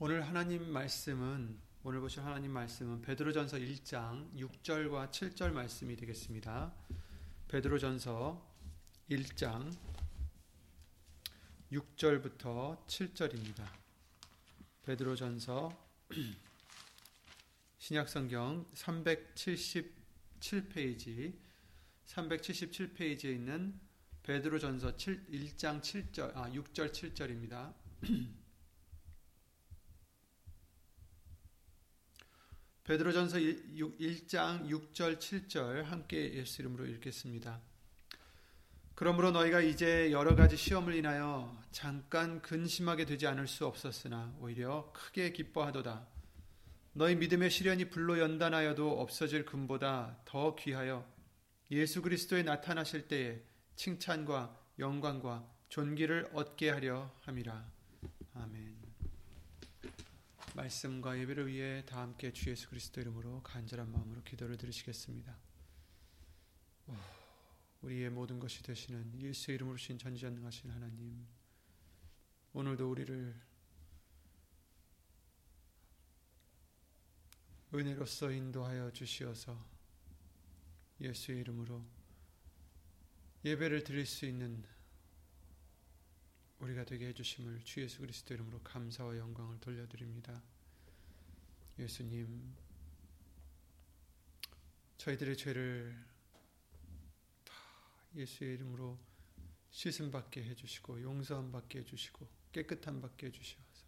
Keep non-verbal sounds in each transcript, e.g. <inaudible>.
오늘 하나님 말씀은 오늘 보실 하나님 말씀은 베드로전서 1장 6절과 7절 말씀이 되겠습니다. 베드로전서 1장 6절부터 7절입니다. 베드로전서 <clears throat> 신약성경 377페이지 377페이지에 있는 베드로전서 1장 7절 아 6절 7절입니다. <clears throat> 베드로전서 1장 6절 7절 함께 예수 이름으로 읽겠습니다. 그러므로 너희가 이제 여러 가지 시험을 인하여 잠깐 근심하게 되지 않을 수 없었으나 오히려 크게 기뻐하도다. 너희 믿음의 시련이 불로 연단하여도 없어질 금보다 더 귀하여 예수 그리스도에 나타나실 때에 칭찬과 영광과 존귀를 얻게 하려 함이라. 아멘. 말씀과 예배를 위해 다 함께 주 예수 그리스도 이름으로 간절한 마음으로 기도를 드리시겠습니다. 우리의 모든 것이 되시는 예수의 이름으로 신 전지전능하신 하나님, 오늘도 우리를 은혜로서 인도하여 주시어서 예수의 이름으로 예배를 드릴 수 있는 우리가 되게 해주심을 주 예수 그리스도 이름으로 감사와 영광을 돌려드립니다. 예수님, 저희들의 죄를 다 예수의 이름으로 씻음 받게 해주시고 용서함 받게 해주시고 깨끗함 받게 해주시어서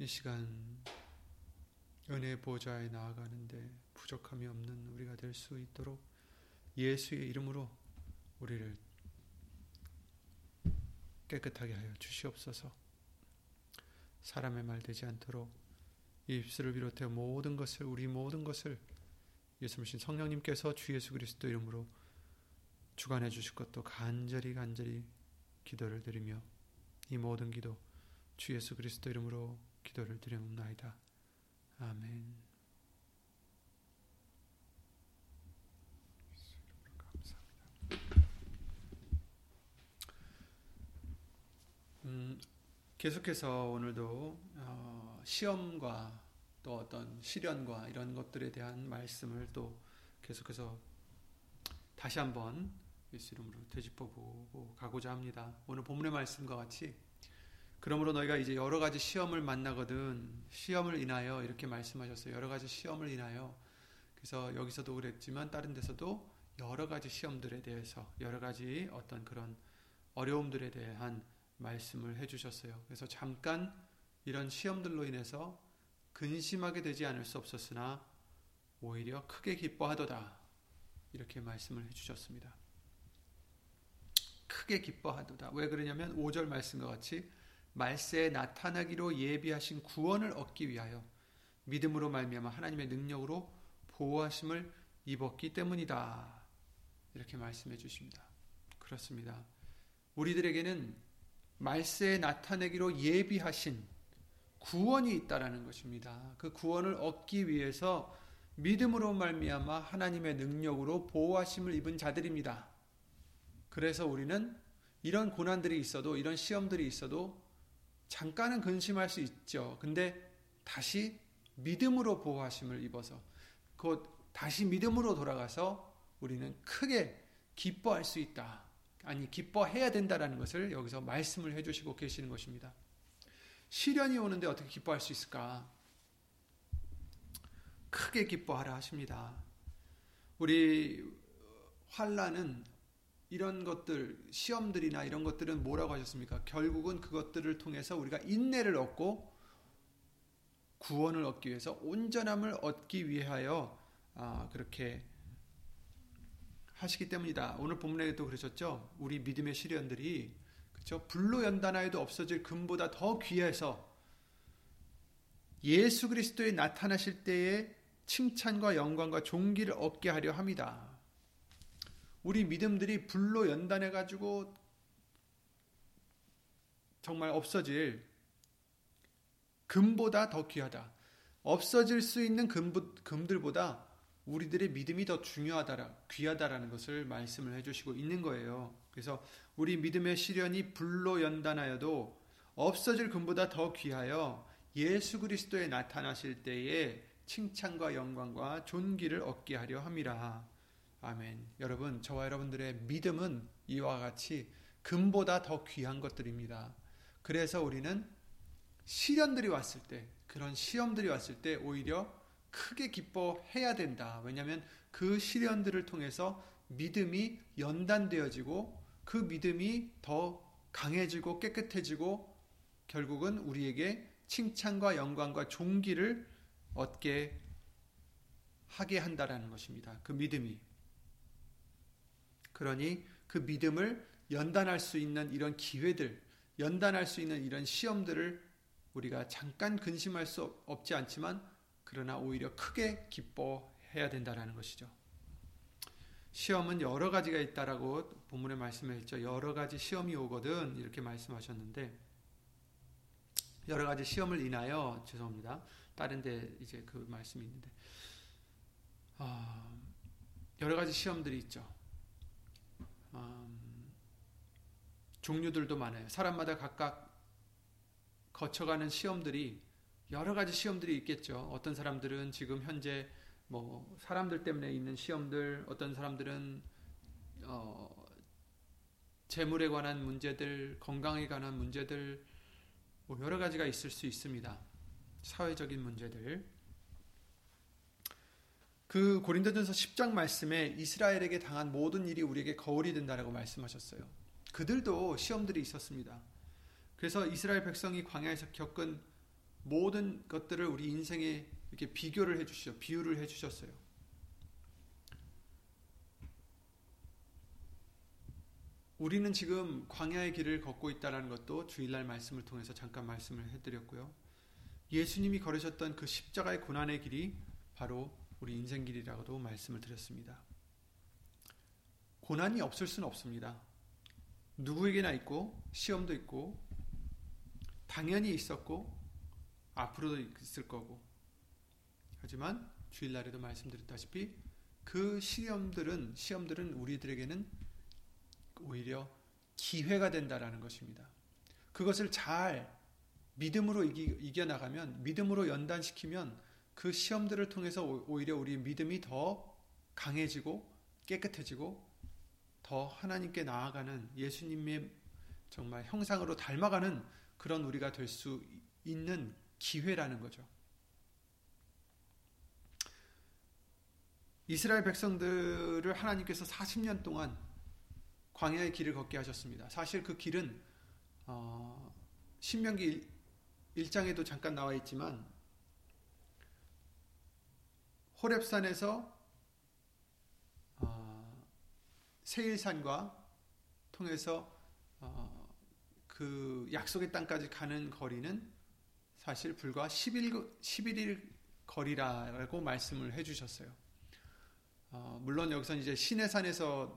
이 시간 은혜의 보좌에 나아가는데 부족함이 없는 우리가 될 수 있도록 예수의 이름으로 우리를 깨끗하게 하여 주시옵소서. 사람의 말 되지 않도록 이 입술을 비롯해 모든 것을 우리 모든 것을 예수님 성령님께서 주 예수 그리스도 이름으로 주관해 주실 것도 간절히 간절히 기도를 드리며 이 모든 기도 주 예수 그리스도 이름으로 기도를 드리옵나이다. 아멘. 음, 계속해서 오늘도 어, 시험과 또 어떤 시련과 이런 것들에 대한 말씀을 또 계속해서 다시 한번 예수 이름으로 되짚어보고 가고자 합니다. 오늘 본문의 말씀과 같이 그러므로 너희가 이제 여러 가지 시험을 만나거든 시험을 인하여 이렇게 말씀하셨어요. 여러 가지 시험을 인하여 그래서 여기서도 그랬지만 다른 데서도 여러 가지 시험들에 대해서 여러 가지 어떤 그런 어려움들에 대한 말씀을 해주셨어요. 그래서 잠깐 이런 시험들로 인해서 근심하게 되지 않을 수 없었으나 오히려 크게 기뻐하도다. 이렇게 말씀을 해주셨습니다. 크게 기뻐하도다. 왜 그러냐면 5절 말씀과 같이 말세에 나타나기로 예비하신 구원을 얻기 위하여 믿음으로 말미암아 하나님의 능력으로 보호하심을 입었기 때문이다. 이렇게 말씀해 주십니다. 그렇습니다. 우리들에게는 말세에 나타내기로 예비하신 구원이 있다라는 것입니다. 그 구원을 얻기 위해서 믿음으로 말미암아 하나님의 능력으로 보호하심을 입은 자들입니다. 그래서 우리는 이런 고난들이 있어도 이런 시험들이 있어도 잠깐은 근심할 수 있죠. 근데 다시 믿음으로 보호하심을 입어서 곧 다시 믿음으로 돌아가서 우리는 크게 기뻐할 수 있다. 아니 기뻐해야 된다라는 것을 여기서 말씀을 해주시고 계시는 것입니다. 시련이 오는데 어떻게 기뻐할 수 있을까? 크게 기뻐하라 하십니다. 우리 환란은 이런 것들 시험들이나 이런 것들은 뭐라고 하셨습니까? 결국은 그것들을 통해서 우리가 인내를 얻고 구원을 얻기 위해서 온전함을 얻기 위하여 아, 그렇게 하시기 때문이다. 오늘 본문에도 그러셨죠. 우리 믿음의 시련들이 그렇죠. 불로 연단하여도 없어질 금보다 더 귀해서 예수 그리스도에 나타나실 때에 칭찬과 영광과 존귀를 얻게 하려 합니다. 우리 믿음들이 불로 연단해 가지고 정말 없어질 금보다 더 귀하다. 없어질 수 있는 금, 금들보다 우리들의 믿음이 더 중요하다라, 귀하다라는 것을 말씀을 해주시고 있는 거예요. 그래서 우리 믿음의 시련이 불로 연단하여도 없어질 금보다 더 귀하여 예수 그리스도에 나타나실 때에 칭찬과 영광과 존귀를 얻게 하려 함이라. 아멘. 여러분, 저와 여러분들의 믿음은 이와 같이 금보다 더 귀한 것들입니다. 그래서 우리는 시련들이 왔을 때, 그런 시험들이 왔을 때 오히려 크게 기뻐해야 된다. 왜냐하면 그 시련들을 통해서 믿음이 연단되어지고 그 믿음이 더 강해지고 깨끗해지고 결국은 우리에게 칭찬과 영광과 존귀를 얻게 하게 한다라는 것입니다. 그 믿음이. 그러니 그 믿음을 연단할 수 있는 이런 기회들, 연단할 수 있는 이런 시험들을 우리가 잠깐 근심할 수 없지 않지만 그러나 오히려 크게 기뻐해야 된다라는 것이죠. 시험은 여러 가지가 있다라고 본문에 말씀했죠. 여러 가지 시험이 오거든 이렇게 말씀하셨는데 여러 가지 시험을 인하여 죄송합니다. 다른데 이제 그 말씀이 있는데 어, 여러 가지 시험들이 있죠. 음, 종류들도 많아요. 사람마다 각각 거쳐가는 시험들이 여러 가지 시험들이 있겠죠. 어떤 사람들은 지금 현재 뭐 사람들 때문에 있는 시험들, 어떤 사람들은 어, 재물에 관한 문제들, 건강에 관한 문제들, 뭐 여러 가지가 있을 수 있습니다. 사회적인 문제들. 그 고린도전서 10장 말씀에 이스라엘에게 당한 모든 일이 우리에게 거울이 된다라고 말씀하셨어요. 그들도 시험들이 있었습니다. 그래서 이스라엘 백성이 광야에서 겪은 모든 것들을 우리 인생에 이렇게 비교를 해 주시죠. 비유를 해 주셨어요. 우리는 지금 광야의 길을 걷고 있다는 것도 주일날 말씀을 통해서 잠깐 말씀을 해드렸고요. 예수님이 걸으셨던 그 십자가의 고난의 길이 바로 우리 인생 길이라고도 말씀을 드렸습니다. 고난이 없을 수는 없습니다. 누구에게나 있고 시험도 있고 당연히 있었고 앞으로도 있을 거고 하지만 주일날에도 말씀드렸다시피 그 시험들은 시험들은 우리들에게는 오히려 기회가 된다라는 것입니다. 그것을 잘 믿음으로 이기, 이겨나가면 믿음으로 연단시키면 그 시험들을 통해서 오히려 우리 믿음이 더 강해지고 깨끗해지고 더 하나님께 나아가는 예수님의 정말 형상으로 닮아가는 그런 우리가 될 수 있는 기회라는 거죠. 이스라엘 백성들을 하나님께서 40년 동안 광야의 길을 걷게 하셨습니다. 사실 그 길은 어, 신명기 1장에도 잠깐 나와 있지만 호렙산에서 어, 세일산과 통해서 어, 그 약속의 땅까지 가는 거리는 사실 불과 11, 11일 거리라고 말씀을 해주셨어요. 어, 물론 여기서 이제 시내산에서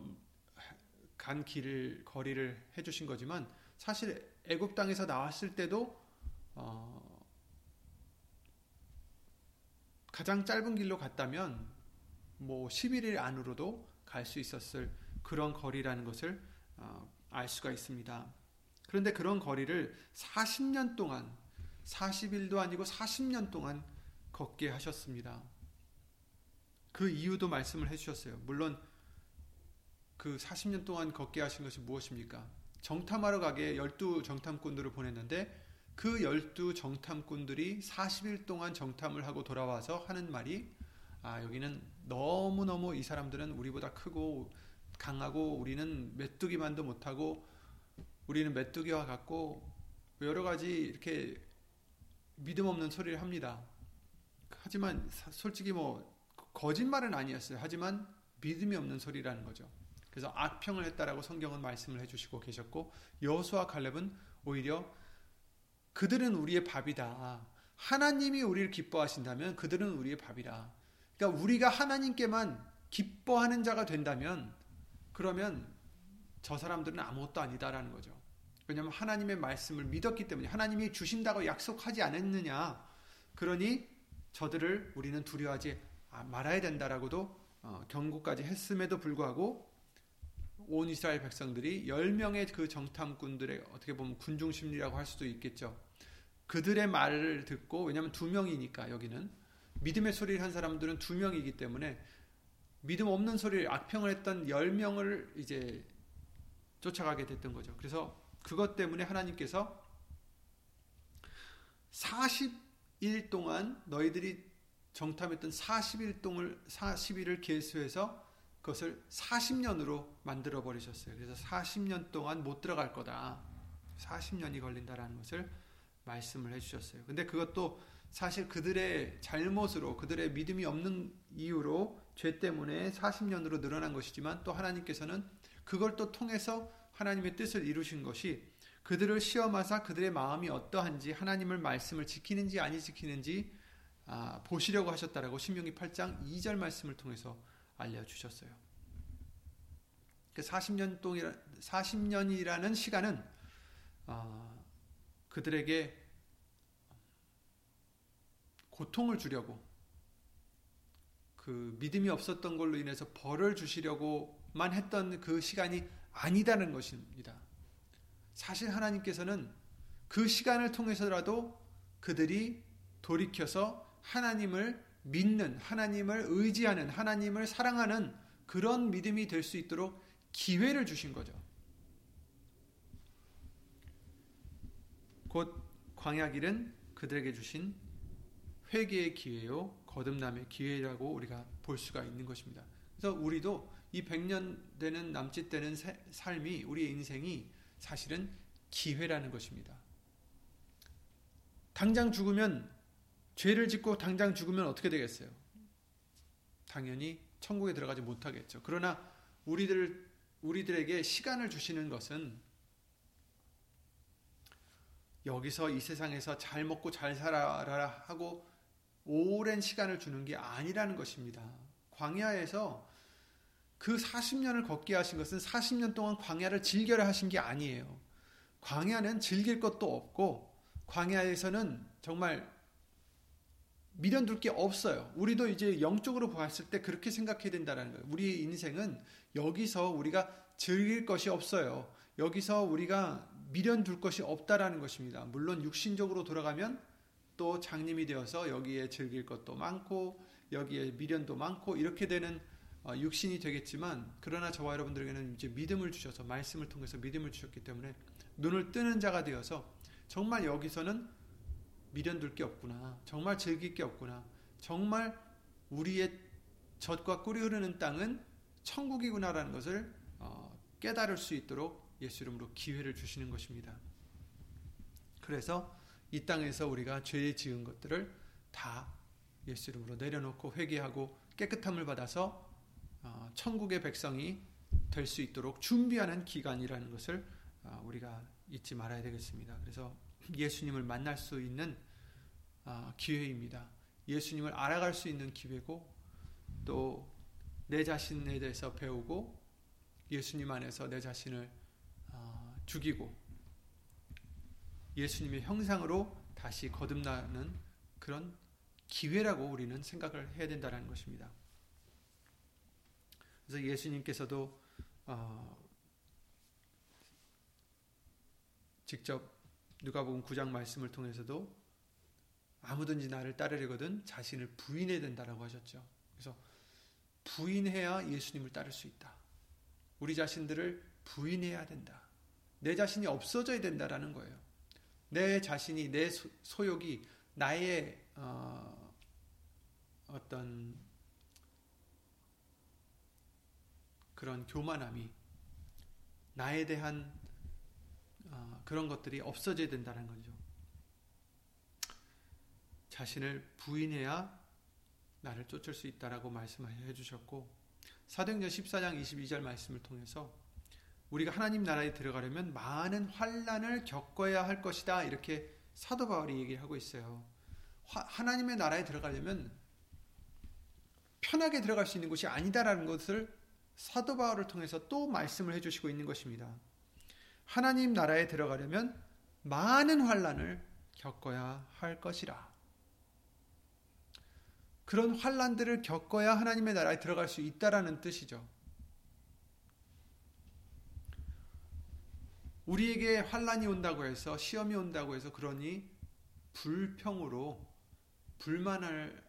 간 길을 거리를 해주신 거지만 사실 애굽 땅에서 나왔을 때도 어, 가장 짧은 길로 갔다면 뭐 11일 안으로도 갈 수 있었을 그런 거리라는 것을 어, 알 수가 있습니다. 그런데 그런 거리를 40년 동안 40일도 아니고 40년 동안 걷게 하셨습니다. 그 이유도 말씀을 해주셨어요. 물론 그 40년 동안 걷게 하신 것이 무엇입니까? 정탐하러 가게 12 정탐꾼들을 보냈는데 그 12 정탐꾼들이 40일 동안 정탐을 하고 돌아와서 하는 말이 아, 여기는 너무너무 이 사람들은 우리보다 크고 강하고 우리는 메뚜기만도 못하고 우리는 메뚜기와 같고 여러 가지 이렇게 믿음 없는 소리를 합니다. 하지만 솔직히 뭐 거짓말은 아니었어요. 하지만 믿음이 없는 소리라는 거죠. 그래서 악평을 했다라고 성경은 말씀을 해주시고 계셨고 여호수아 갈렙은 오히려 그들은 우리의 밥이다. 하나님이 우리를 기뻐하신다면 그들은 우리의 밥이다. 그러니까 우리가 하나님께만 기뻐하는 자가 된다면 그러면 저 사람들은 아무것도 아니다라는 거죠. 왜냐하면 하나님의 말씀을 믿었기 때문에 하나님이 주신다고 약속하지 않았느냐. 그러니 저들을 우리는 두려워하지 말아야 된다라고도 어, 경고까지 했음에도 불구하고 온 이스라엘 백성들이 10명의 그 정탐꾼들의 어떻게 보면 군중 심리라고 할 수도 있겠죠. 그들의 말을 듣고 왜냐하면 두 명이니까 여기는 믿음의 소리를 한 사람들은 두 명이기 때문에 믿음 없는 소리를 악평을 했던 10명을 이제 쫓아가게 됐던 거죠. 그래서 그것 때문에 하나님께서 40일 동안 너희들이 정탐했던 40일 동을 40일을 계수해서 그것을 40년으로 만들어 버리셨어요. 그래서 40년 동안 못 들어갈 거다. 40년이 걸린다라는 것을 말씀을 해 주셨어요. 근데 그것도 사실 그들의 잘못으로 그들의 믿음이 없는 이유로 죄 때문에 40년으로 늘어난 것이지만 또 하나님께서는 그걸 또 통해서 하나님의 뜻을 이루신 것이 그들을 시험하사 그들의 마음이 어떠한지 하나님을 말씀을 지키는지 아니 지키는지 아, 보시려고 하셨다라고 신명기 8장 2절 말씀을 통해서 알려주셨어요. 40년 그 동안 40년이라는 시간은 어, 그들에게 고통을 주려고 그 믿음이 없었던 걸로 인해서 벌을 주시려고만 했던 그 시간이 아니다는 것입니다. 사실 하나님께서는 그 시간을 통해서라도 그들이 돌이켜서 하나님을 믿는 하나님을 의지하는 하나님을 사랑하는 그런 믿음이 될 수 있도록 기회를 주신 거죠. 곧 광야길은 그들에게 주신 회개의 기회요 거듭남의 기회라고 우리가 볼 수가 있는 것입니다. 그래서 우리도 이 100년 되는 남짓 되는 삶이 우리의 인생이 사실은 기회라는 것입니다. 당장 죽으면 죄를 짓고 당장 죽으면 어떻게 되겠어요? 당연히 천국에 들어가지 못하겠죠. 그러나 우리들 우리들에게 시간을 주시는 것은 여기서 이 세상에서 잘 먹고 잘 살아라 하고 오랜 시간을 주는 게 아니라는 것입니다. 광야에서 그 40년을 걷게 하신 것은 40년 동안 광야를 즐겨라 하신 게 아니에요. 광야는 즐길 것도 없고 광야에서는 정말 미련 둘 게 없어요. 우리도 이제 영적으로 봤을 때 그렇게 생각해야 된다는 거예요. 우리 인생은 여기서 우리가 즐길 것이 없어요. 여기서 우리가 미련 둘 것이 없다라는 것입니다. 물론 육신적으로 돌아가면 또 장님이 되어서 여기에 즐길 것도 많고 여기에 미련도 많고 이렇게 되는 어, 육신이 되겠지만 그러나 저와 여러분들에게는 이제 믿음을 주셔서 말씀을 통해서 믿음을 주셨기 때문에 눈을 뜨는 자가 되어서 정말 여기서는 미련 둘 게 없구나. 정말 즐길 게 없구나. 정말 우리의 젖과 꿀이 흐르는 땅은 천국이구나라는 것을 어, 깨달을 수 있도록 예수 이름으로 기회를 주시는 것입니다. 그래서 이 땅에서 우리가 죄 지은 것들을 다 예수 이름으로 내려놓고 회개하고 깨끗함을 받아서 어, 천국의 백성이 될 수 있도록 준비하는 기간이라는 것을 어, 우리가 잊지 말아야 되겠습니다. 그래서 예수님을 만날 수 있는 아, 기회입니다. 예수님을 알아갈 수 있는 기회고 또 내 자신에 대해서 배우고 예수님 안에서 내 자신을 아, 죽이고 예수님의 형상으로 다시 거듭나는 그런 기회라고 우리는 생각을 해야 된다는 것입니다. 그래서 예수님께서도 어, 직접 누가복음 9장 말씀을 통해서도 아무든지 나를 따르려거든 자신을 부인해야 된다라고 하셨죠. 그래서 부인해야 예수님을 따를 수 있다. 우리 자신들을 부인해야 된다. 내 자신이 없어져야 된다라는 거예요. 내 자신이 내 소욕이 나의 어, 어떤 그런 교만함이 나에 대한 어, 그런 것들이 없어져야 된다는 거죠. 자신을 부인해야 나를 쫓을 수 있다라고 말씀해 주셨고 사도행전 14장 22절 말씀을 통해서 우리가 하나님 나라에 들어가려면 많은 환란을 겪어야 할 것이다 이렇게 사도 바울이 얘기를 하고 있어요. 하나님의 나라에 들어가려면 편하게 들어갈 수 있는 곳이 아니다라는 것을 사도 바울을 통해서 또 말씀을 해주시고 있는 것입니다. 하나님 나라에 들어가려면 많은 환란을 겪어야 할 것이라. 그런 환란들을 겪어야 하나님의 나라에 들어갈 수 있다라는 뜻이죠. 우리에게 환란이 온다고 해서 시험이 온다고 해서 그러니 불평으로 불만을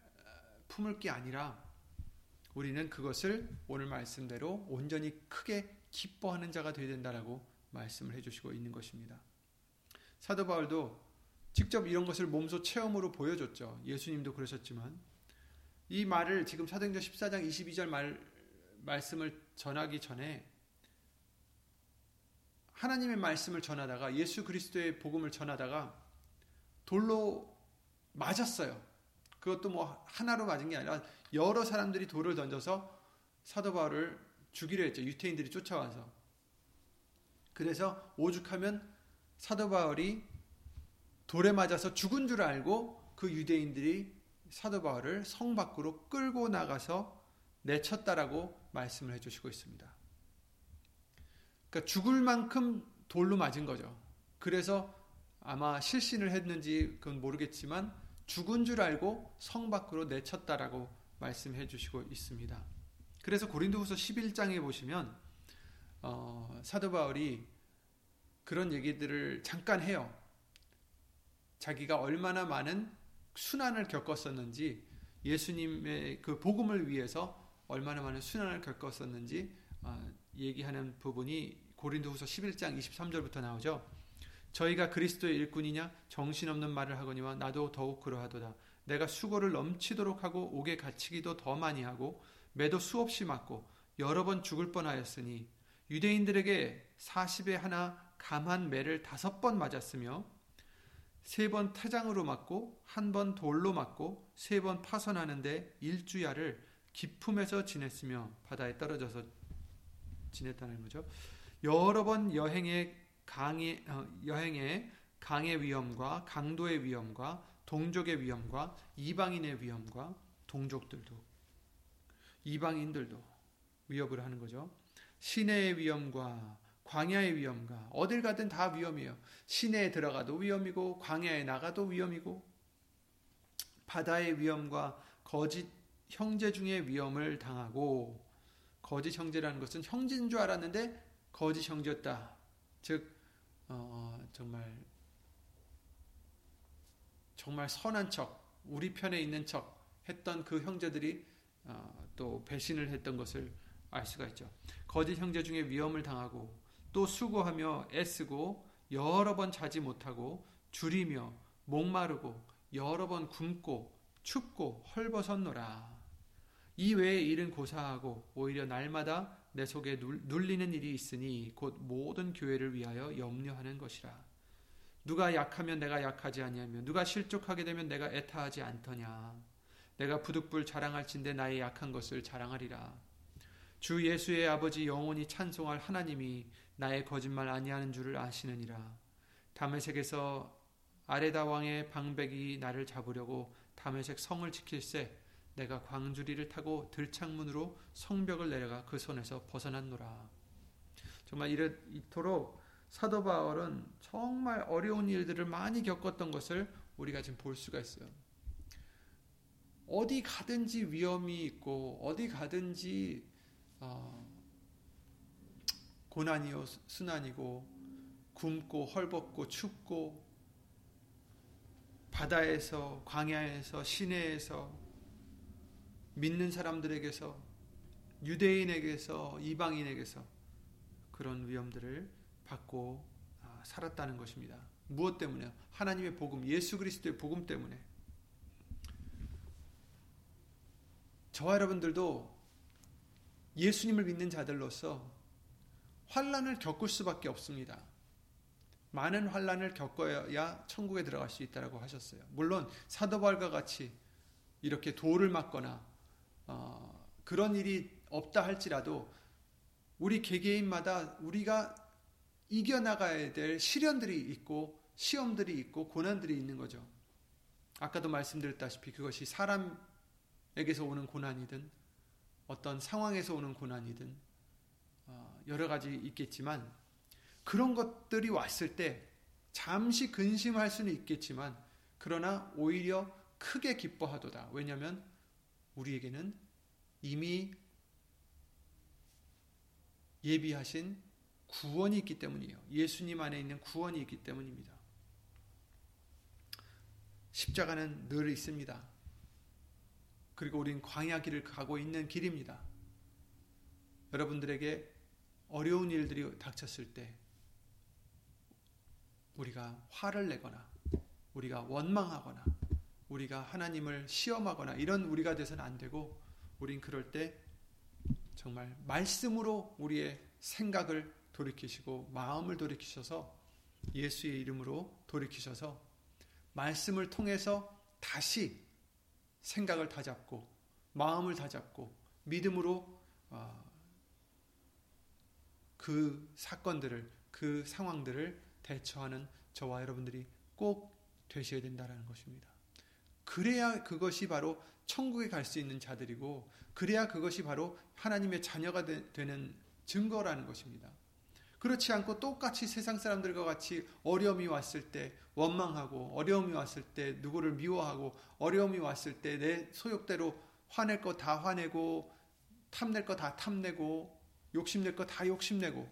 품을 게 아니라 우리는 그것을 오늘 말씀대로 온전히 크게 기뻐하는 자가 되어야 된다라고 말씀을 해주시고 있는 것입니다. 사도 바울도 직접 이런 것을 몸소 체험으로 보여줬죠. 예수님도 그러셨지만 이 말을 지금 사도행전 14장 22절 말 말씀을 전하기 전에 하나님의 말씀을 전하다가 예수 그리스도의 복음을 전하다가 돌로 맞았어요. 그것도 뭐 하나로 맞은 게 아니라 여러 사람들이 돌을 던져서 사도 바울을 죽이려 했죠. 유태인들이 쫓아와서. 그래서 오죽하면 사도 바울이 돌에 맞아서 죽은 줄 알고 그 유대인들이 사도 바울을 성 밖으로 끌고 나가서 내쳤다라고 말씀을 해주시고 있습니다. 그러니까 죽을 만큼 돌로 맞은 거죠. 그래서 아마 실신을 했는지 그건 모르겠지만 죽은 줄 알고 성 밖으로 내쳤다라고 말씀해 주시고 있습니다. 그래서 고린도후서 11장에 보시면 어, 사도 바울이 그런 얘기들을 잠깐 해요. 자기가 얼마나 많은 순환을 겪었었는지 예수님의 그 복음을 위해서 얼마나 많은 순환을 겪었었는지 어, 얘기하는 부분이 고린도후서 11장 23절부터 나오죠. 저희가 그리스도의 일꾼이냐 정신없는 말을 하거니와 나도 더욱 그러하도다. 내가 수고를 넘치도록 하고 옥에 갇히기도 더 많이 하고 매도 수없이 맞고 여러 번 죽을 뻔하였으니 유대인들에게 40에 하나 감한 매를 다섯 번 맞았으며 세 번 태장으로 맞고 한 번 돌로 맞고 세 번 파선하는데 일주야를 기품에서 지냈으며 바다에 떨어져서 지냈다는 거죠. 여러 번 여행의 강의 어, 여행의 강의 위험과 강도의 위험과 동족의 위험과 이방인의 위험과 동족들도 이방인들도 위협을 하는 거죠. 시내의 위험과 광야의 위험과 어딜 가든 다 위험이에요. 시내에 들어가도 위험이고 광야에 나가도 위험이고 바다의 위험과 거짓 형제 중의 위험을 당하고 거짓 형제라는 것은 형제인 줄 알았는데 거짓 형제였다. 즉 어, 정말 정말 선한 척, 우리 편에 있는 척 했던 그 형제들이 어, 또 배신을 했던 것을 알 수가 있죠. 거짓 형제 중에 위험을 당하고 또 수고하며 애쓰고 여러 번 자지 못하고 줄이며 목마르고 여러 번 굶고 춥고 헐벗었노라. 이 외의 일은 고사하고 오히려 날마다 내 속에 눌리는 일이 있으니 곧 모든 교회를 위하여 염려하는 것이라. 누가 약하면 내가 약하지 아니하며 누가 실족하게 되면 내가 애타하지 않더냐. 내가 부득불 자랑할진대 나의 약한 것을 자랑하리라. 주 예수의 아버지 영원히 찬송할 하나님이 나의 거짓말 아니하는 줄을 아시느니라. 다메색에서 아레다 왕의 방백이 나를 잡으려고 다메색 성을 지킬세 내가 광주리를 타고 들창문으로 성벽을 내려가 그 손에서 벗어났노라. 정말 이토록 사도 바울은 정말 어려운 일들을 많이 겪었던 것을 우리가 지금 볼 수가 있어요. 어디 가든지 위험이 있고 어디 가든지 어, 고난이요 순환이고 굶고 헐벗고 춥고 바다에서 광야에서 시내에서 믿는 사람들에게서 유대인에게서 이방인에게서 그런 위험들을 받고 아, 살았다는 것입니다. 무엇 때문에? 하나님의 복음, 예수 그리스도의 복음 때문에. 저와 여러분들도 예수님을 믿는 자들로서 환란을 겪을 수밖에 없습니다. 많은 환란을 겪어야 천국에 들어갈 수 있다라고 하셨어요. 물론 사도 바울과 같이 이렇게 돌을 맞거나 어, 그런 일이 없다 할지라도 우리 개개인마다 우리가 이겨나가야 될 시련들이 있고 시험들이 있고 고난들이 있는 거죠. 아까도 말씀드렸다시피 그것이 사람에게서 오는 고난이든 어떤 상황에서 오는 고난이든 어, 여러 가지 있겠지만 그런 것들이 왔을 때 잠시 근심할 수는 있겠지만 그러나 오히려 크게 기뻐하도다. 왜냐하면 우리에게는 이미 예비하신 구원이 있기 때문이에요. 예수님 안에 있는 구원이 있기 때문입니다. 십자가는 늘 있습니다. 그리고 우린 광야 길을 가고 있는 길입니다. 여러분들에게 어려운 일들이 닥쳤을 때 우리가 화를 내거나 우리가 원망하거나 우리가 하나님을 시험하거나 이런 우리가 돼서는 안 되고 우린 그럴 때 정말 말씀으로 우리의 생각을 돌이키시고 마음을 돌이키셔서 예수의 이름으로 돌이키셔서 말씀을 통해서 다시 생각을 다잡고 마음을 다잡고 믿음으로 어, 그 사건들을 그 상황들을 대처하는 저와 여러분들이 꼭 되셔야 된다는 것입니다. 그래야 그것이 바로 천국에 갈 수 있는 자들이고 그래야 그것이 바로 하나님의 자녀가 되, 는 증거라는 것입니다. 그렇지 않고 똑같이 세상 사람들과 같이 어려움이 왔을 때 원망하고 어려움이 왔을 때 누구를 미워하고 어려움이 왔을 때 내 소욕대로 화낼 거 다 화내고 탐낼 거 다 탐내고 욕심낼 거 다 욕심내고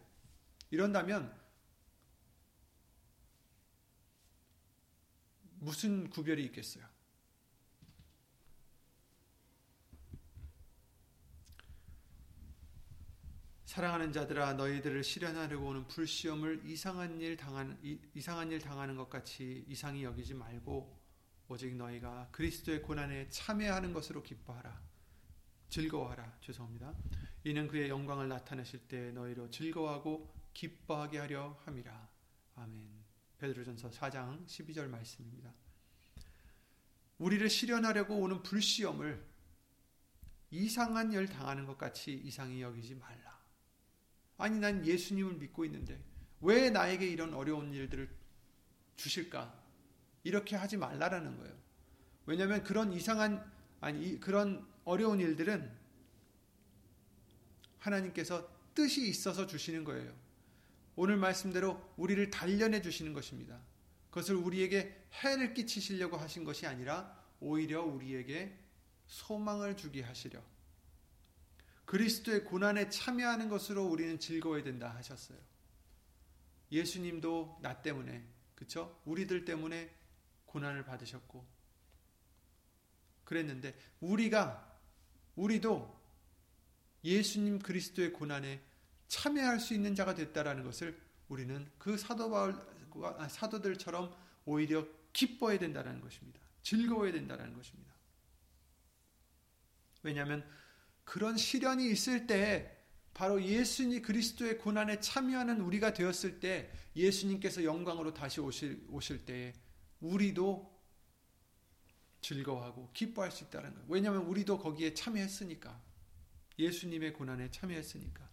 이런다면 무슨 구별이 있겠어요? 사랑하는 자들아 너희들을 실현하려고 오는 불시험을 이상한 일 당하는 이상한 일 당하는 것 같이 이상히 여기지 말고 오직 너희가 그리스도의 고난에 참여하는 것으로 기뻐하라. 즐거워하라. 죄송합니다. 이는 그의 영광을 나타내실 때 너희로 즐거워하고 기뻐하게 하려 함이라. 아멘. 베드로전서 4장 12절 말씀입니다. 우리를 실현하려고 오는 불시험을 이상한 일 당하는 것 같이 이상히 여기지 말라 아니 난 예수님을 믿고 있는데 왜 나에게 이런 어려운 일들을 주실까? 이렇게 하지 말라라는 거예요. 왜냐하면 그런 이상한 아니 그런 어려운 일들은 하나님께서 뜻이 있어서 주시는 거예요. 오늘 말씀대로 우리를 단련해 주시는 것입니다. 그것을 우리에게 해를 끼치시려고 하신 것이 아니라 오히려 우리에게 소망을 주게 하시려 그리스도의 고난에 참여하는 것으로 우리는 즐거워야 된다 하셨어요. 예수님도 나 때문에 그쵸? 우리들 때문에 고난을 받으셨고 그랬는데 우리가 우리도 예수님 그리스도의 고난에 참여할 수 있는 자가 됐다라는 것을 우리는 그 사도 바울과 아, 사도들처럼 오히려 기뻐해야 된다는 것입니다. 즐거워야 된다는 것입니다. 왜냐하면 그런 시련이 있을 때 바로 예수님 그리스도의 고난에 참여하는 우리가 되었을 때 예수님께서 영광으로 다시 오실, 오실 때 우리도 즐거워하고 기뻐할 수 있다는 거예요. 왜냐하면 우리도 거기에 참여했으니까. 예수님의 고난에 참여했으니까.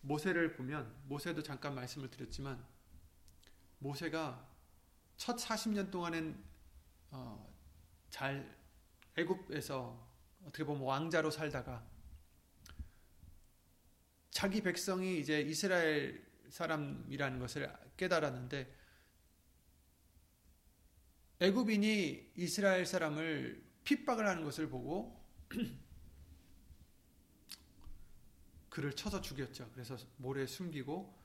모세를 보면 모세도 잠깐 말씀을 드렸지만 모세가 첫 40년 동안은 어, 잘 애굽에서 어떻게 보면 왕자로 살다가 자기 백성이 이제 이스라엘 사람이라는 것을 깨달았는데 애굽인이 이스라엘 사람을 핍박을 하는 것을 보고 <clears throat> 그를 쳐서 죽였죠. 그래서 모래에 숨기고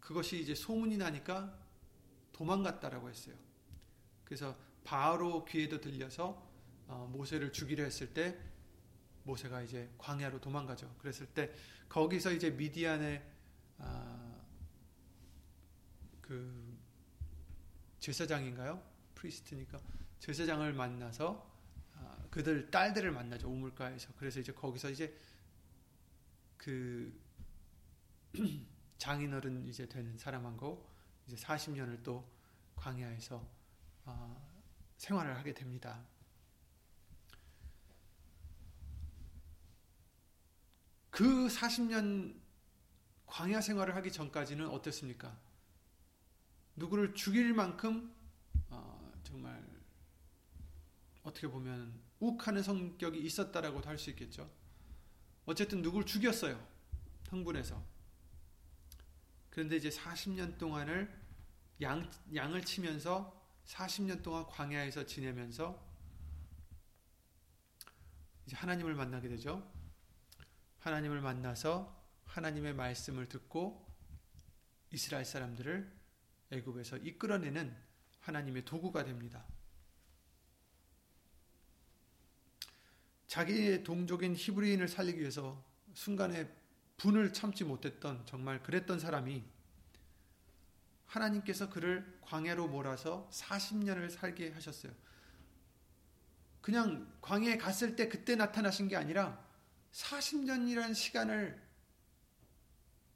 그것이 이제 소문이 나니까 도망갔다라고 했어요. 그래서 바로 귀에도 들려서 어, 모세를 죽이려 했을 때 모세가 이제 광야로 도망가죠. 그랬을 때 거기서 이제 미디안의 아, 그 제사장인가요? 프리스트니까 제사장을 만나서 아, 그들 딸들을 만나죠 우물가에서. 그래서 이제 거기서 이제 그 <clears throat> 장인어른 이제 되는 사람하고 이제 40년을 또 광야에서 아, 생활을 하게 됩니다. 그 40년 광야 생활을 하기 전까지는 어땠습니까? 누구를 죽일 만큼 어, 정말 어떻게 보면 욱하는 성격이 있었다라고도 할 수 있겠죠. 어쨌든 누구를 죽였어요. 흥분해서. 그런데 이제 40년 동안을 양, 양을 치면서 40년 동안 광야에서 지내면서 이제 하나님을 만나게 되죠. 하나님을 만나서 하나님의 말씀을 듣고 이스라엘 사람들을 애굽에서 이끌어내는 하나님의 도구가 됩니다. 자기의 동족인 히브리인을 살리기 위해서 순간에 분을 참지 못했던 정말 그랬던 사람이 하나님께서 그를 광야로 몰아서 40년을 살게 하셨어요. 그냥 광야에 갔을 때 그때 나타나신 게 아니라 40년이라는 시간을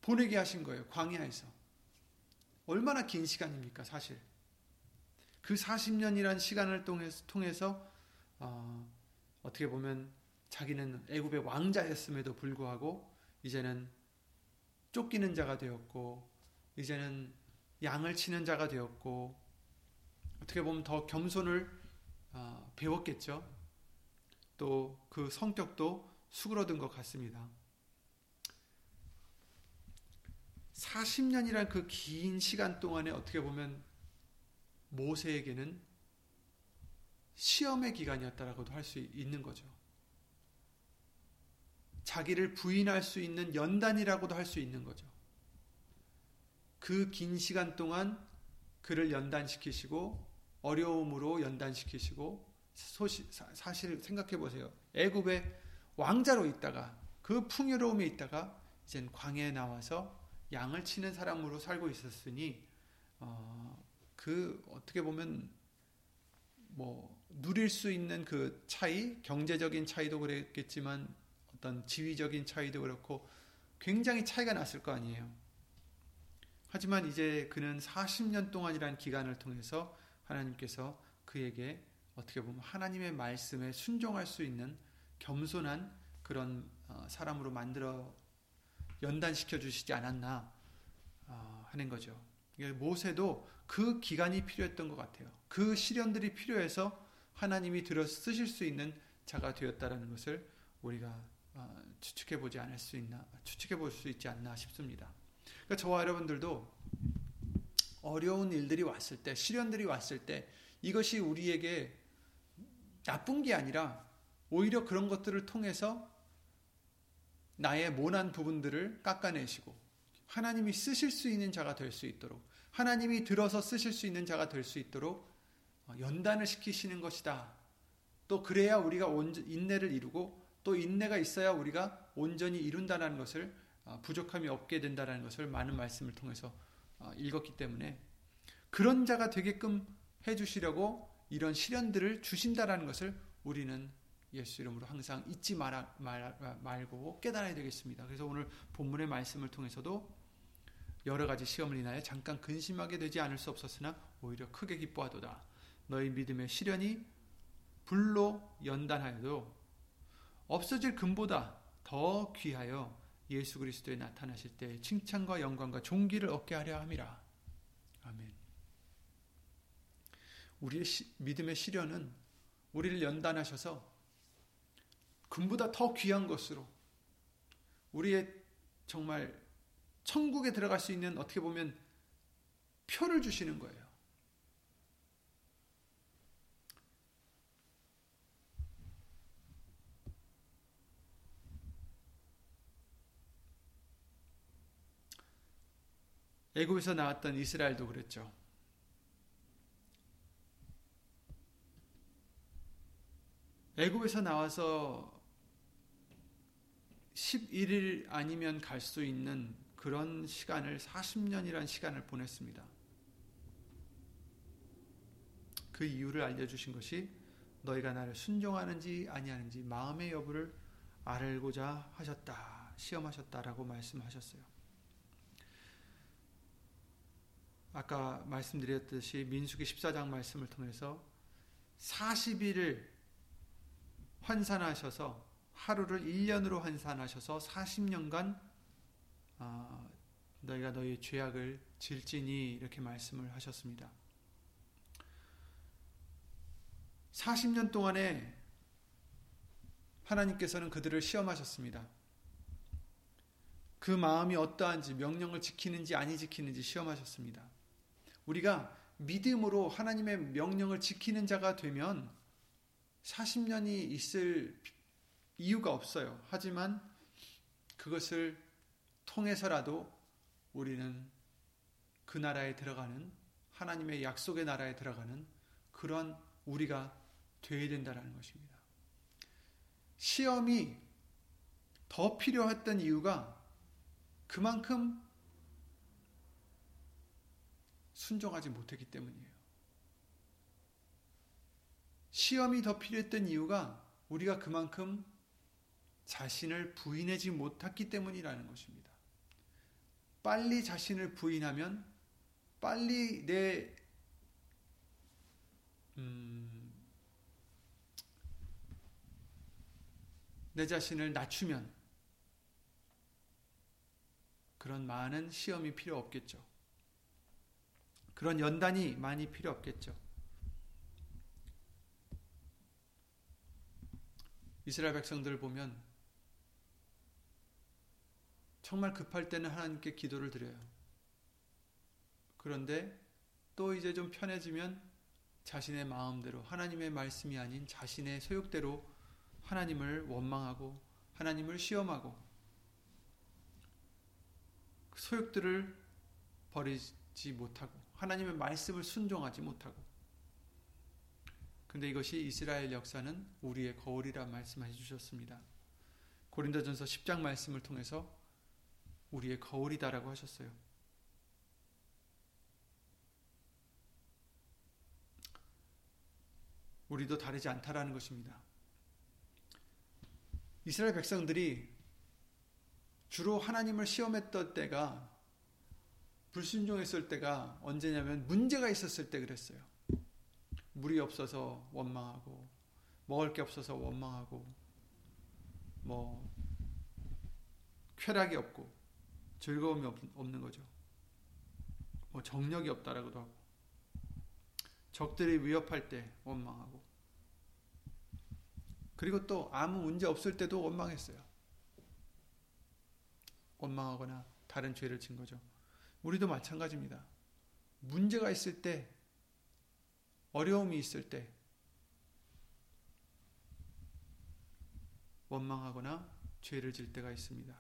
보내게 하신 거예요. 광야에서. 얼마나 긴 시간입니까, 사실. 그 40년이라는 시간을 통해서 어, 어떻게 보면 자기는 애굽의 왕자였음에도 불구하고 이제는 쫓기는 자가 되었고 이제는 양을 치는 자가 되었고 어떻게 보면 더 겸손을 어, 배웠겠죠. 또 그 성격도 수그러든 것 같습니다. 40년이란 그 긴 시간 동안에 어떻게 보면 모세에게는 시험의 기간이었다라고도 할 수 있는 거죠. 자기를 부인할 수 있는 연단이라고도 할 수 있는 거죠. 그 긴 시간 동안 그를 연단시키시고 어려움으로 연단시키시고 소시, 사실 생각해 보세요. 애굽의 왕자로 있다가 그 풍요로움에 있다가 이젠 광야에 나와서 양을 치는 사람으로 살고 있었으니 어, 그 어떻게 보면 뭐 누릴 수 있는 그 차이, 경제적인 차이도 그랬겠지만 어떤 지위적인 차이도 그렇고 굉장히 차이가 났을 거 아니에요. 하지만 이제 그는 40년 동안이라는 기간을 통해서 하나님께서 그에게 어떻게 보면 하나님의 말씀에 순종할 수 있는 겸손한 그런 어, 사람으로 만들어 연단시켜 주시지 않았나 어, 하는 거죠. 모세도 그 기간이 필요했던 것 같아요. 그 시련들이 필요해서 하나님이 들어 쓰실 수 있는 자가 되었다라는 것을 우리가 어, 추측해 보지 않을 수 있나 추측해 볼 수 있지 않나 싶습니다. 그러니까 저와 여러분들도 어려운 일들이 왔을 때 시련들이 왔을 때 이것이 우리에게 나쁜 게 아니라 오히려 그런 것들을 통해서 나의 모난 부분들을 깎아내시고 하나님이 쓰실 수 있는 자가 될 수 있도록 하나님이 들어서 쓰실 수 있는 자가 될 수 있도록 어, 연단을 시키시는 것이다. 또 그래야 우리가 인내를 이루고 또 인내가 있어야 우리가 온전히 이룬다는 것을 어, 부족함이 없게 된다는 것을 많은 말씀을 통해서 어, 읽었기 때문에 그런 자가 되게끔 해 주시려고 이런 시련들을 주신다라는 것을 우리는 예수 이름으로 항상 잊지 말아, 말, 말고 깨달아야 되겠습니다. 그래서 오늘 본문의 말씀을 통해서도 여러 가지 시험을 인하여 잠깐 근심하게 되지 않을 수 없었으나 오히려 크게 기뻐하도다. 너희 믿음의 시련이 불로 연단하여도 없어질 금보다 더 귀하여 예수 그리스도에 나타나실 때 칭찬과 영광과 존귀를 얻게 하려 함이라. 아멘. 우리의 시, 믿음의 시련은 우리를 연단하셔서 금보다 더 귀한 것으로 우리의 정말 천국에 들어갈 수 있는 어떻게 보면 표를 주시는 거예요. 애굽에서 나왔던 이스라엘도 그랬죠. 애굽에서 나와서 11일 아니면 갈 수 있는 그런 시간을 40년이란 시간을 보냈습니다. 그 이유를 알려주신 것이 너희가 나를 순종하는지 아니하는지 마음의 여부를 알고자 하셨다. 시험하셨다라고 말씀하셨어요. 아까 말씀드렸듯이 민수기 14장 말씀을 통해서 40일을 환산하셔서 하루를 1년으로 환산하셔서 40년간 어, 너희가 너희 죄악을 질지니 이렇게 말씀을 하셨습니다. 40년 동안에 하나님께서는 그들을 시험하셨습니다. 그 마음이 어떠한지 명령을 지키는지 아니 지키는지 시험하셨습니다. 우리가 믿음으로 하나님의 명령을 지키는 자가 되면 40년이 있을 이유가 없어요. 하지만 그것을 통해서라도 우리는 그 나라에 들어가는 하나님의 약속의 나라에 들어가는 그런 우리가 되어야 된다는 것입니다. 시험이 더 필요했던 이유가 그만큼 순종하지 못했기 때문이에요. 시험이 더 필요했던 이유가 우리가 그만큼 자신을 부인하지 못했기 때문이라는 것입니다. 빨리 자신을 부인하면 빨리 내, 음, 내 자신을 낮추면 그런 많은 시험이 필요 없겠죠. 그런 연단이 많이 필요 없겠죠. 이스라엘 백성들을 보면 정말 급할 때는 하나님께 기도를 드려요. 그런데 또 이제 좀 편해지면 자신의 마음대로 하나님의 말씀이 아닌 자신의 소욕대로 하나님을 원망하고 하나님을 시험하고 그 소욕들을 버리지 못하고 하나님의 말씀을 순종하지 못하고 근데 이것이 이스라엘 역사는 우리의 거울이라 말씀해 주셨습니다. 고린도전서 10장 말씀을 통해서 우리의 거울이다라고 하셨어요. 우리도 다르지 않다라는 것입니다. 이스라엘 백성들이 주로 하나님을 시험했던 때가 불순종했을 때가 언제냐면 문제가 있었을 때 그랬어요. 물이 없어서 원망하고 먹을 게 없어서 원망하고 뭐 쾌락이 없고 즐거움이 없는 거죠. 뭐 정력이 없다라고도 하고 적들이 위협할 때 원망하고 그리고 또 아무 문제 없을 때도 원망했어요. 원망하거나 다른 죄를 진 거죠. 우리도 마찬가지입니다. 문제가 있을 때, 어려움이 있을 때, 원망하거나 죄를 질 때가 있습니다.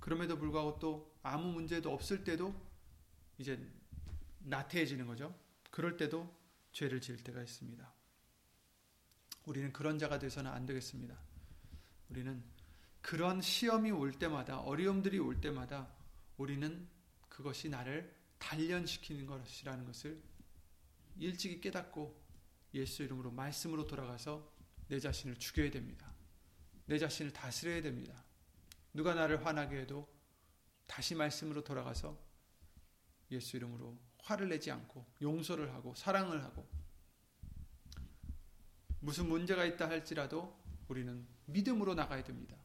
그럼에도 불구하고 또 아무 문제도 없을 때도 이제 나태해지는 거죠. 그럴 때도 죄를 지을 때가 있습니다. 우리는 그런 자가 돼서는 안 되겠습니다. 우리는 그런 시험이 올 때마다, 어려움들이 올 때마다 우리는 그것이 나를 단련시키는 것이라는 것을 일찍이 깨닫고 예수 이름으로 말씀으로 돌아가서 내 자신을 죽여야 됩니다. 내 자신을 다스려야 됩니다. 누가 나를 화나게 해도 다시 말씀으로 돌아가서 예수 이름으로 화를 내지 않고 용서를 하고 사랑을 하고 무슨 문제가 있다 할지라도 우리는 믿음으로 나가야 됩니다.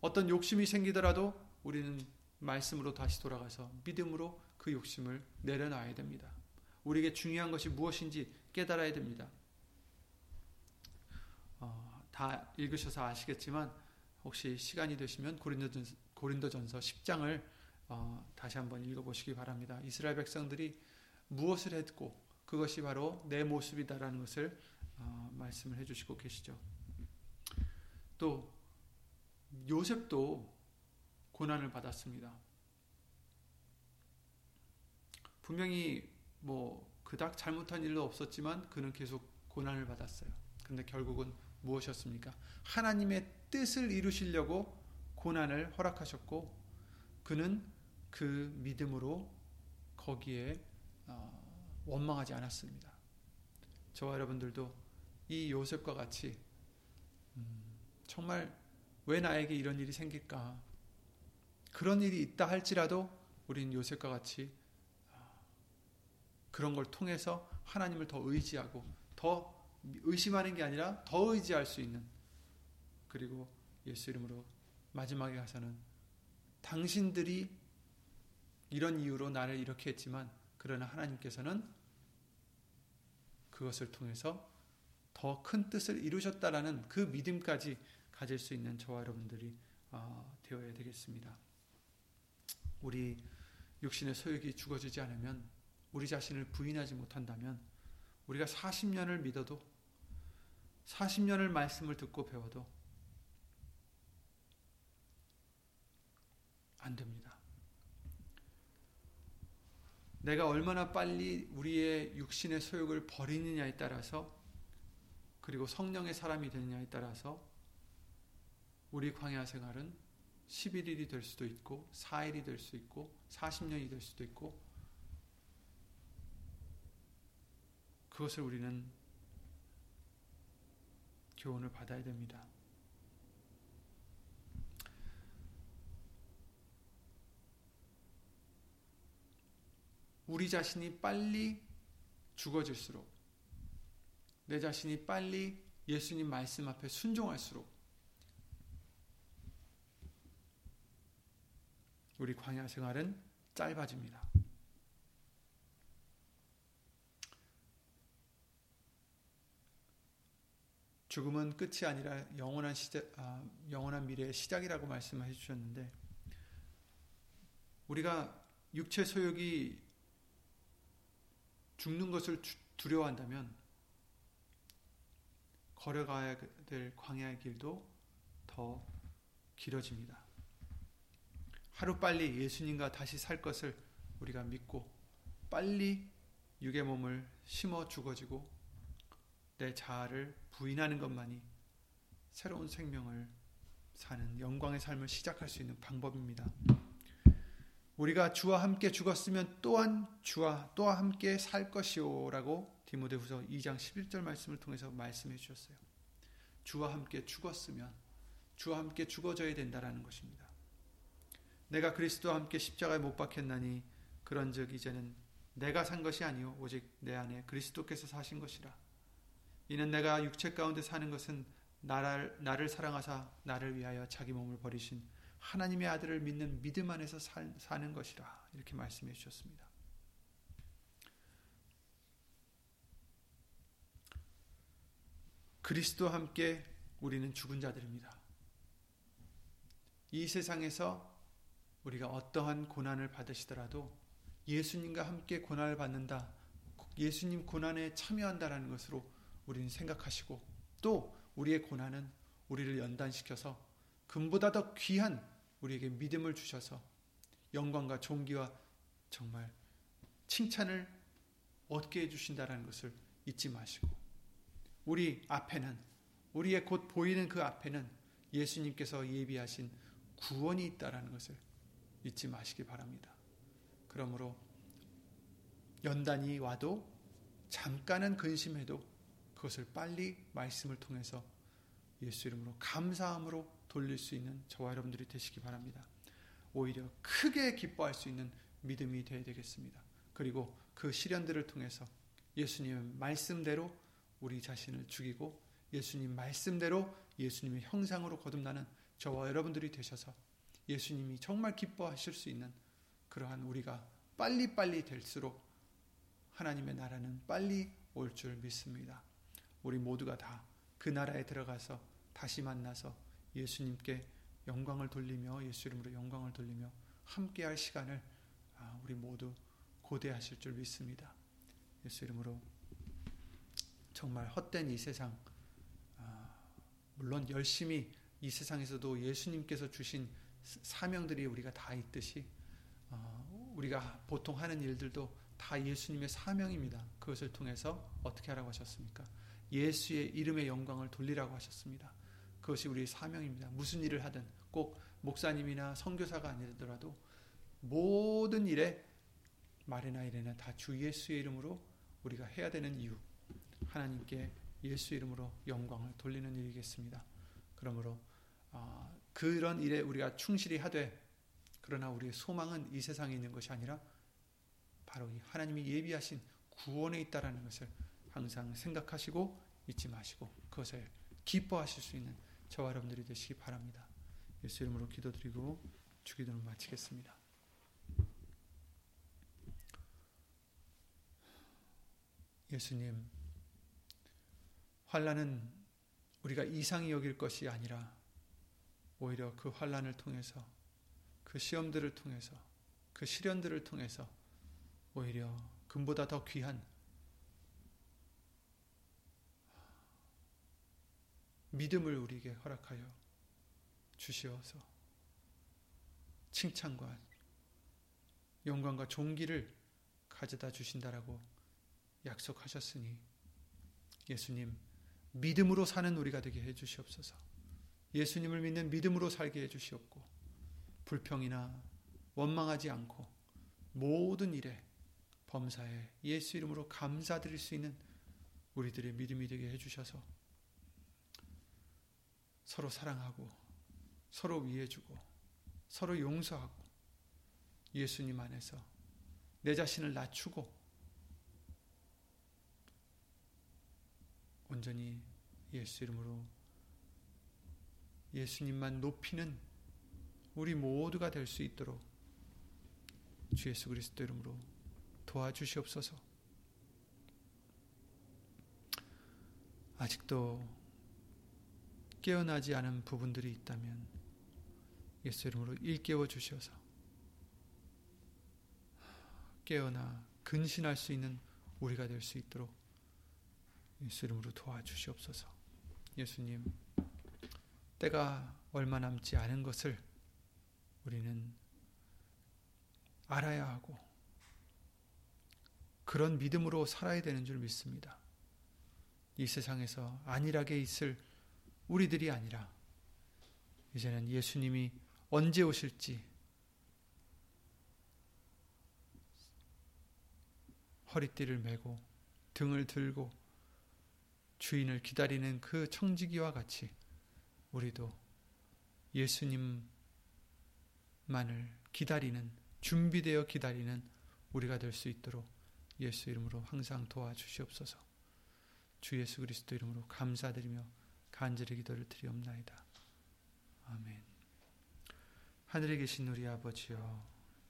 어떤 욕심이 생기더라도 우리는 말씀으로 다시 돌아가서 믿음으로 그 욕심을 내려놔야 됩니다. 우리에게 중요한 것이 무엇인지 깨달아야 됩니다. 어, 다 읽으셔서 아시겠지만 혹시 시간이 되시면 고린도전서, 고린도전서 10장을 어, 다시 한번 읽어보시기 바랍니다. 이스라엘 백성들이 무엇을 했고 그것이 바로 내 모습이다라는 것을 어, 말씀을 해주시고 계시죠. 또 요셉도 고난을 받았습니다. 분명히 뭐 그닥 잘못한 일도 없었지만 그는 계속 고난을 받았어요. 근데 결국은 무엇이었습니까? 하나님의 뜻을 이루시려고 고난을 허락하셨고 그는 그 믿음으로 거기에 어, 원망하지 않았습니다. 저와 여러분들도 이 요셉과 같이 음, 정말 왜 나에게 이런 일이 생길까? 그런 일이 있다 할지라도 우리는 요셉과 같이 어, 그런 걸 통해서 하나님을 더 의지하고 더 의심하는 게 아니라 더 의지할 수 있는 그리고 예수 이름으로 마지막에 가서는 당신들이 이런 이유로 나를 이렇게 했지만 그러나 하나님께서는 그것을 통해서 더 큰 뜻을 이루셨다라는 그 믿음까지 가질 수 있는 저와 여러분들이 어, 되어야 되겠습니다. 우리 육신의 소욕이 죽어지지 않으면 우리 자신을 부인하지 못한다면 우리가 40년을 믿어도 40년을 말씀을 듣고 배워도 안 됩니다. 내가 얼마나 빨리 우리의 육신의 소욕을 버리느냐에 따라서 그리고 성령의 사람이 되느냐에 따라서 우리 광야 생활은 11일이 될 수도 있고 4일이 될 수 있고 40년이 될 수도 있고 그것을 우리는 교훈을 받아야 됩니다. 우리 자신이 빨리 죽어질수록 내 자신이 빨리 예수님 말씀 앞에 순종할수록 우리 광야 생활은 짧아집니다. 죽음은 끝이 아니라 영원한 시작, 아, 영원한 미래의 시작이라고 말씀해 주셨는데 우리가 육체 소욕이 죽는 것을 두려워한다면 걸어가야 될 광야의 길도 더 길어집니다. 하루빨리 예수님과 다시 살 것을 우리가 믿고 빨리 육의 몸을 심어 죽어지고 내 자아를 부인하는 것만이 새로운 생명을 사는 영광의 삶을 시작할 수 있는 방법입니다. 우리가 주와 함께 죽었으면 또한 주와 또한 함께 살 것이오라고 디모데후서 2장 11절 말씀을 통해서 말씀해 주셨어요. 주와 함께 죽었으면 주와 함께 죽어져야 된다라는 것입니다. 내가 그리스도와 함께 십자가에 못 박혔나니 그런즉 이제는 내가 산 것이 아니요 오직 내 안에 그리스도께서 사신 것이라. 이는 내가 육체 가운데 사는 것은 나를, 나를 사랑하사 나를 위하여 자기 몸을 버리신 하나님의 아들을 믿는 믿음 안에서 살, 사는 것이라 이렇게 말씀해 주셨습니다. 그리스도와 함께 우리는 죽은 자들입니다. 이 세상에서 우리가 어떠한 고난을 받으시더라도 예수님과 함께 고난을 받는다. 예수님 고난에 참여한다라는 것으로 우리는 생각하시고 또 우리의 고난은 우리를 연단시켜서 금보다 더 귀한 우리에게 믿음을 주셔서 영광과 존귀와 정말 칭찬을 얻게 해주신다는 것을 잊지 마시고 우리 앞에는 우리의 곧 보이는 그 앞에는 예수님께서 예비하신 구원이 있다라는 것을 잊지 마시기 바랍니다. 그러므로 연단이 와도 잠깐은 근심해도 그것을 빨리 말씀을 통해서 예수 이름으로 감사함으로 돌릴 수 있는 저와 여러분들이 되시기 바랍니다. 오히려 크게 기뻐할 수 있는 믿음이 되어야 되겠습니다. 그리고 그 시련들을 통해서 예수님의 말씀대로 우리 자신을 죽이고 예수님 말씀대로 예수님의 형상으로 거듭나는 저와 여러분들이 되셔서 예수님이 정말 기뻐하실 수 있는 그러한 우리가 빨리빨리 될수록 하나님의 나라는 빨리 올 줄 믿습니다. 우리 모두가 다 그 나라에 들어가서 다시 만나서 예수님께 영광을 돌리며 예수 이름으로 영광을 돌리며 함께할 시간을 아, 우리 모두 고대하실 줄 믿습니다. 예수 이름으로 정말 헛된 이 세상 아, 물론 열심히 이 세상에서도 예수님께서 주신 사명들이 우리가 다 있듯이 어, 우리가 보통 하는 일들도 다 예수님의 사명입니다. 그것을 통해서 어떻게 하라고 하셨습니까? 예수의 이름의 영광을 돌리라고 하셨습니다. 그것이 우리의 사명입니다. 무슨 일을 하든 꼭 목사님이나 선교사가 아니더라도 모든 일에 말이나 일에나 다 주 예수의 이름으로 우리가 해야 되는 이유 하나님께 예수 이름으로 영광을 돌리는 일이겠습니다. 그러므로 어, 그런 일에 우리가 충실히 하되 그러나 우리의 소망은 이 세상에 있는 것이 아니라 바로 이 하나님이 예비하신 구원에 있다라는 것을 항상 생각하시고 잊지 마시고 그것을 기뻐하실 수 있는 저와 여러분들이 되시기 바랍니다. 예수 이름으로 기도드리고 주기도를 마치겠습니다. 예수님, 환란은 우리가 이상히 여길 것이 아니라 오히려 그 환란을 통해서 그 시험들을 통해서 그 시련들을 통해서 오히려 금보다 더 귀한 믿음을 우리에게 허락하여 주시어서 칭찬과 영광과 존귀를 가져다 주신다라고 약속하셨으니 예수님 믿음으로 사는 우리가 되게 해 주시옵소서. 예수님을 믿는 믿음으로 살게 해 주시옵고 불평이나 원망하지 않고 모든 일에 범사에 예수 이름으로 감사드릴 수 있는 우리들의 믿음이 되게 해 주셔서 서로 사랑하고 서로 위해주고 서로 용서하고 예수님 안에서 내 자신을 낮추고 온전히 예수 이름으로 예수님만 높이는 우리 모두가 될 수 있도록 주 예수 그리스도 이름으로 도와주시옵소서. 아직도 깨어나지 않은 부분들이 있다면 예수 이름으로 일깨워 주셔서 깨어나 근신할 수 있는 우리가 될 수 있도록 예수 이름으로 도와주시옵소서. 예수님, 때가 얼마 남지 않은 것을 우리는 알아야 하고 그런 믿음으로 살아야 되는 줄 믿습니다. 이 세상에서 안일하게 있을 우리들이 아니라 이제는 예수님이 언제 오실지 허리띠를 메고 등을 들고 주인을 기다리는 그 청지기와 같이 우리도 예수님만을 기다리는 준비되어 기다리는 우리가 될 수 있도록 예수 이름으로 항상 도와주시옵소서. 주 예수 그리스도 이름으로 감사드리며 간절히 기도를 드리옵나이다. 아멘. 하늘에 계신 우리 아버지여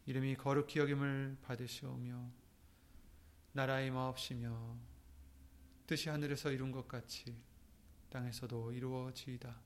이름이 거룩히 여김을 받으시오며 나라의 마옵시며 뜻이 하늘에서 이룬 것 같이 땅에서도 이루어지이다.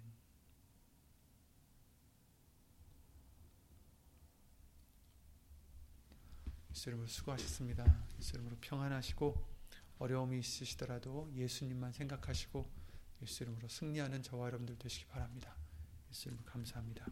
예수 이름으로 수고하셨습니다. 예수 이름으로 평안하시고 어려움이 있으시더라도 예수님만 생각하시고 예수 이름으로 승리하는 저와 여러분들 되시기 바랍니다. 예수 이름으로 감사합니다.